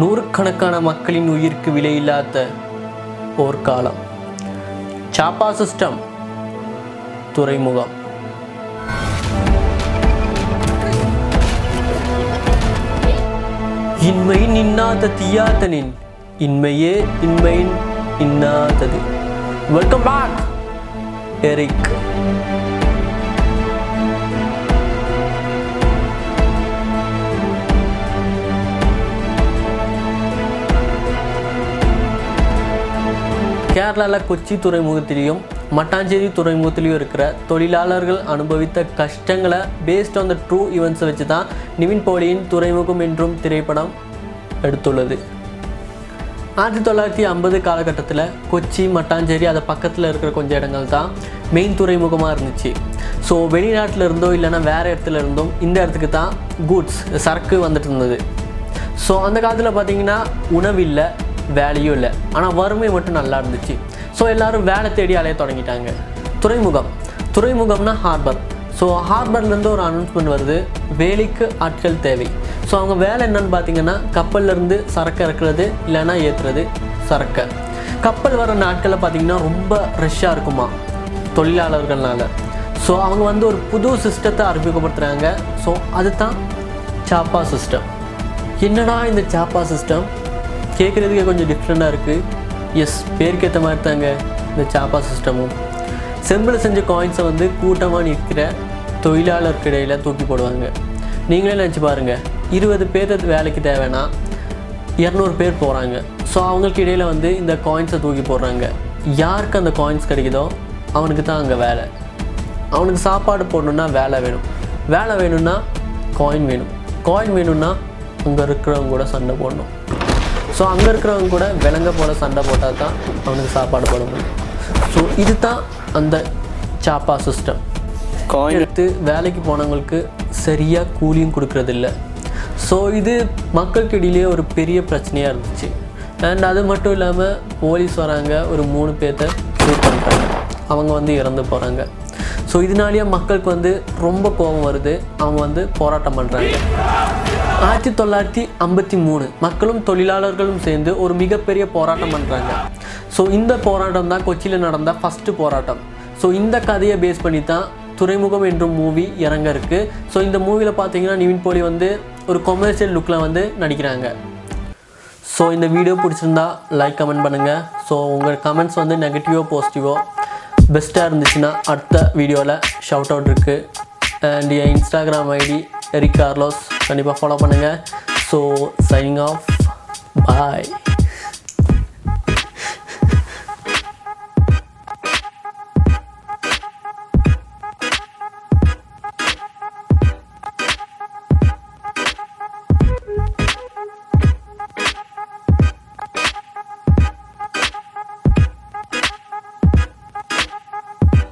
நூறுக்கணக்கான மக்களின் உயிருக்கு விலையில்லாத போர்க்காலம். சாப்பா சிஸ்டம் துறைமுகம். இன்மை நின்னாத தீயாதனின் இன்மையே இன்மையின் இன்னாதது வெல்கம் பேக் எரிக் கேரளாவில் கொச்சி துறைமுகத்திலையும் மட்டாஞ்சேரி துறைமுகத்திலையும் இருக்கிற தொழிலாளர்கள் அனுபவித்த கஷ்டங்களை பேஸ்ட் ஆன் த ட்ரூ ஈவெண்ட்ஸை வச்சு தான் நிவின் போலியின் துறைமுகம் என்றும் திரைப்படம் எடுத்துள்ளது. ஆயிரத்தி தொள்ளாயிரத்தி ஐம்பது காலகட்டத்தில் கொச்சி மட்டாஞ்சேரி அதை பக்கத்தில் இருக்கிற கொஞ்சம் இடங்கள் தான் மெயின் துறைமுகமாக இருந்துச்சு. ஸோ வெளிநாட்டில் இருந்தோ இல்லைன்னா வேறு இடத்துல இருந்தோ இந்த இடத்துக்கு தான் கூட்ஸ் சரக்கு வந்துட்டு இருந்தது. ஸோ அந்த காலத்தில் பார்த்தீங்கன்னா உணவு இல்லை வேலையும் இல்லை. ஆனால் வறுமை மட்டும் நல்லா இருந்துச்சு. ஸோ எல்லாரும் வேலை தேடி அலைய தொடங்கிட்டாங்க. துறைமுகம். துறைமுகம்னா ஹார்பர் ஸோ ஹார்பர்லேருந்து ஒரு அனௌன்ஸ்மெண்ட் வருது. வேலைக்கு ஆட்கள் தேவை. ஸோ அவங்க வேலை என்னன்னு பார்த்தீங்கன்னா கப்பல்லேருந்து சரக்கு இறக்குறது இல்லைன்னா ஏற்றுறது சரக்கை. கப்பல் வர நாட்களில் பார்த்தீங்கன்னா ரொம்ப ரஷ்ஷாக இருக்குமா? தொழிலாளர்கள்னால. ஸோ அவங்க வந்து ஒரு புது சிஸ்டத்தை அறிமுகப்படுத்துகிறாங்க ஸோ அதுதான் சாப்பா சிஸ்டம் என்னடா இந்த சாப்பா சிஸ்டம் கேட்குறதுக்கே கொஞ்சம் டிஃப்ரெண்ட்டாக இருக்குது எஸ் பேருக்கேற்ற மாதிரி தாங்க இந்த சாப்பா சிஸ்டமும் செம்பில் செஞ்ச காயின்ஸை வந்து கூட்டமாக நிற்கிற தொழிலாளருக்கு இடையில தூக்கி போடுவாங்க. நீங்களே நினச்சி பாருங்கள் இருபது பேர் வேலைக்கு தேவைன்னா இரநூறு பேர் போகிறாங்க ஸோ அவங்களுக்கு இடையில வந்து இந்த காயின்ஸை தூக்கி போடுறாங்க. யாருக்கு அந்த காயின்ஸ் கிடைக்குதோ அவனுக்கு தான் அங்கே வேலை. அவனுக்கு சாப்பாடு போடணுன்னா வேலை வேணும். வேலை வேணும்னா காயின் வேணும். காயின் வேணும்னா அங்கே இருக்கிறவங்க கூட சண்டை போடணும். ஸோ அங்கே இருக்கிறவங்க கூட விலங்க போல சண்டை போட்டால் தான் அவனுக்கு சாப்பாடு போட முடியும். ஸோ இது தான் அந்த சாப்பா சிஸ்டம் எடுத்து வேலைக்கு போனவங்களுக்கு சரியாக கூலியும் கொடுக்கறதில்ல. ஸோ இது மக்களுக்கு இடையிலேயே ஒரு பெரிய பிரச்சனையாக இருந்துச்சு. அண்ட் அது மட்டும் இல்லாமல் போலீஸ் வராங்க ஒரு மூணு பேர்த்த ஷூட் பண்ணுறாங்க அவங்க வந்து இறந்து போகிறாங்க ஸோ இதனாலேயே மக்களுக்கு வந்து ரொம்ப கோபம் வருது. அவங்க வந்து போராட்டம் பண்ணுறாங்க ஆயிரத்தி தொள்ளாயிரத்தி ஐம்பத்தி மூணு மக்களும் தொழிலாளர்களும் சேர்ந்து ஒரு மிகப்பெரிய போராட்டம் பண்ணுறாங்க ஸோ இந்த போராட்டம் தான் கொச்சியில் நடந்த ஃபஸ்ட்டு போராட்டம். ஸோ இந்த கதையை பேஸ் பண்ணி தான் துறைமுகம் என்ற மூவி இறங்க இருக்குது ஸோ இந்த மூவியில் பார்த்தீங்கன்னா நிவின் போலி வந்து ஒரு கொமர்ஷியல் லுக்கில் வந்து நடிக்கிறாங்க. ஸோ இந்த வீடியோ பிடிச்சிருந்தா லைக் கமெண்ட் பண்ணுங்கள் ஸோ உங்கள் கமெண்ட்ஸ் வந்து நெகட்டிவோ பாசிட்டிவோ பெஸ்ட்டாக இருந்துச்சுன்னா அடுத்த வீடியோவில் ஷவுட் அவுட் இருக்குது அண்ட் என் இன்ஸ்டாகிராம் ஐடி எரிக் கார்லோஸ் கண்டிப்பாக ஃபாலோ பண்ணுங்கள் ஸோ சைனிங் ஆஃப் பாய்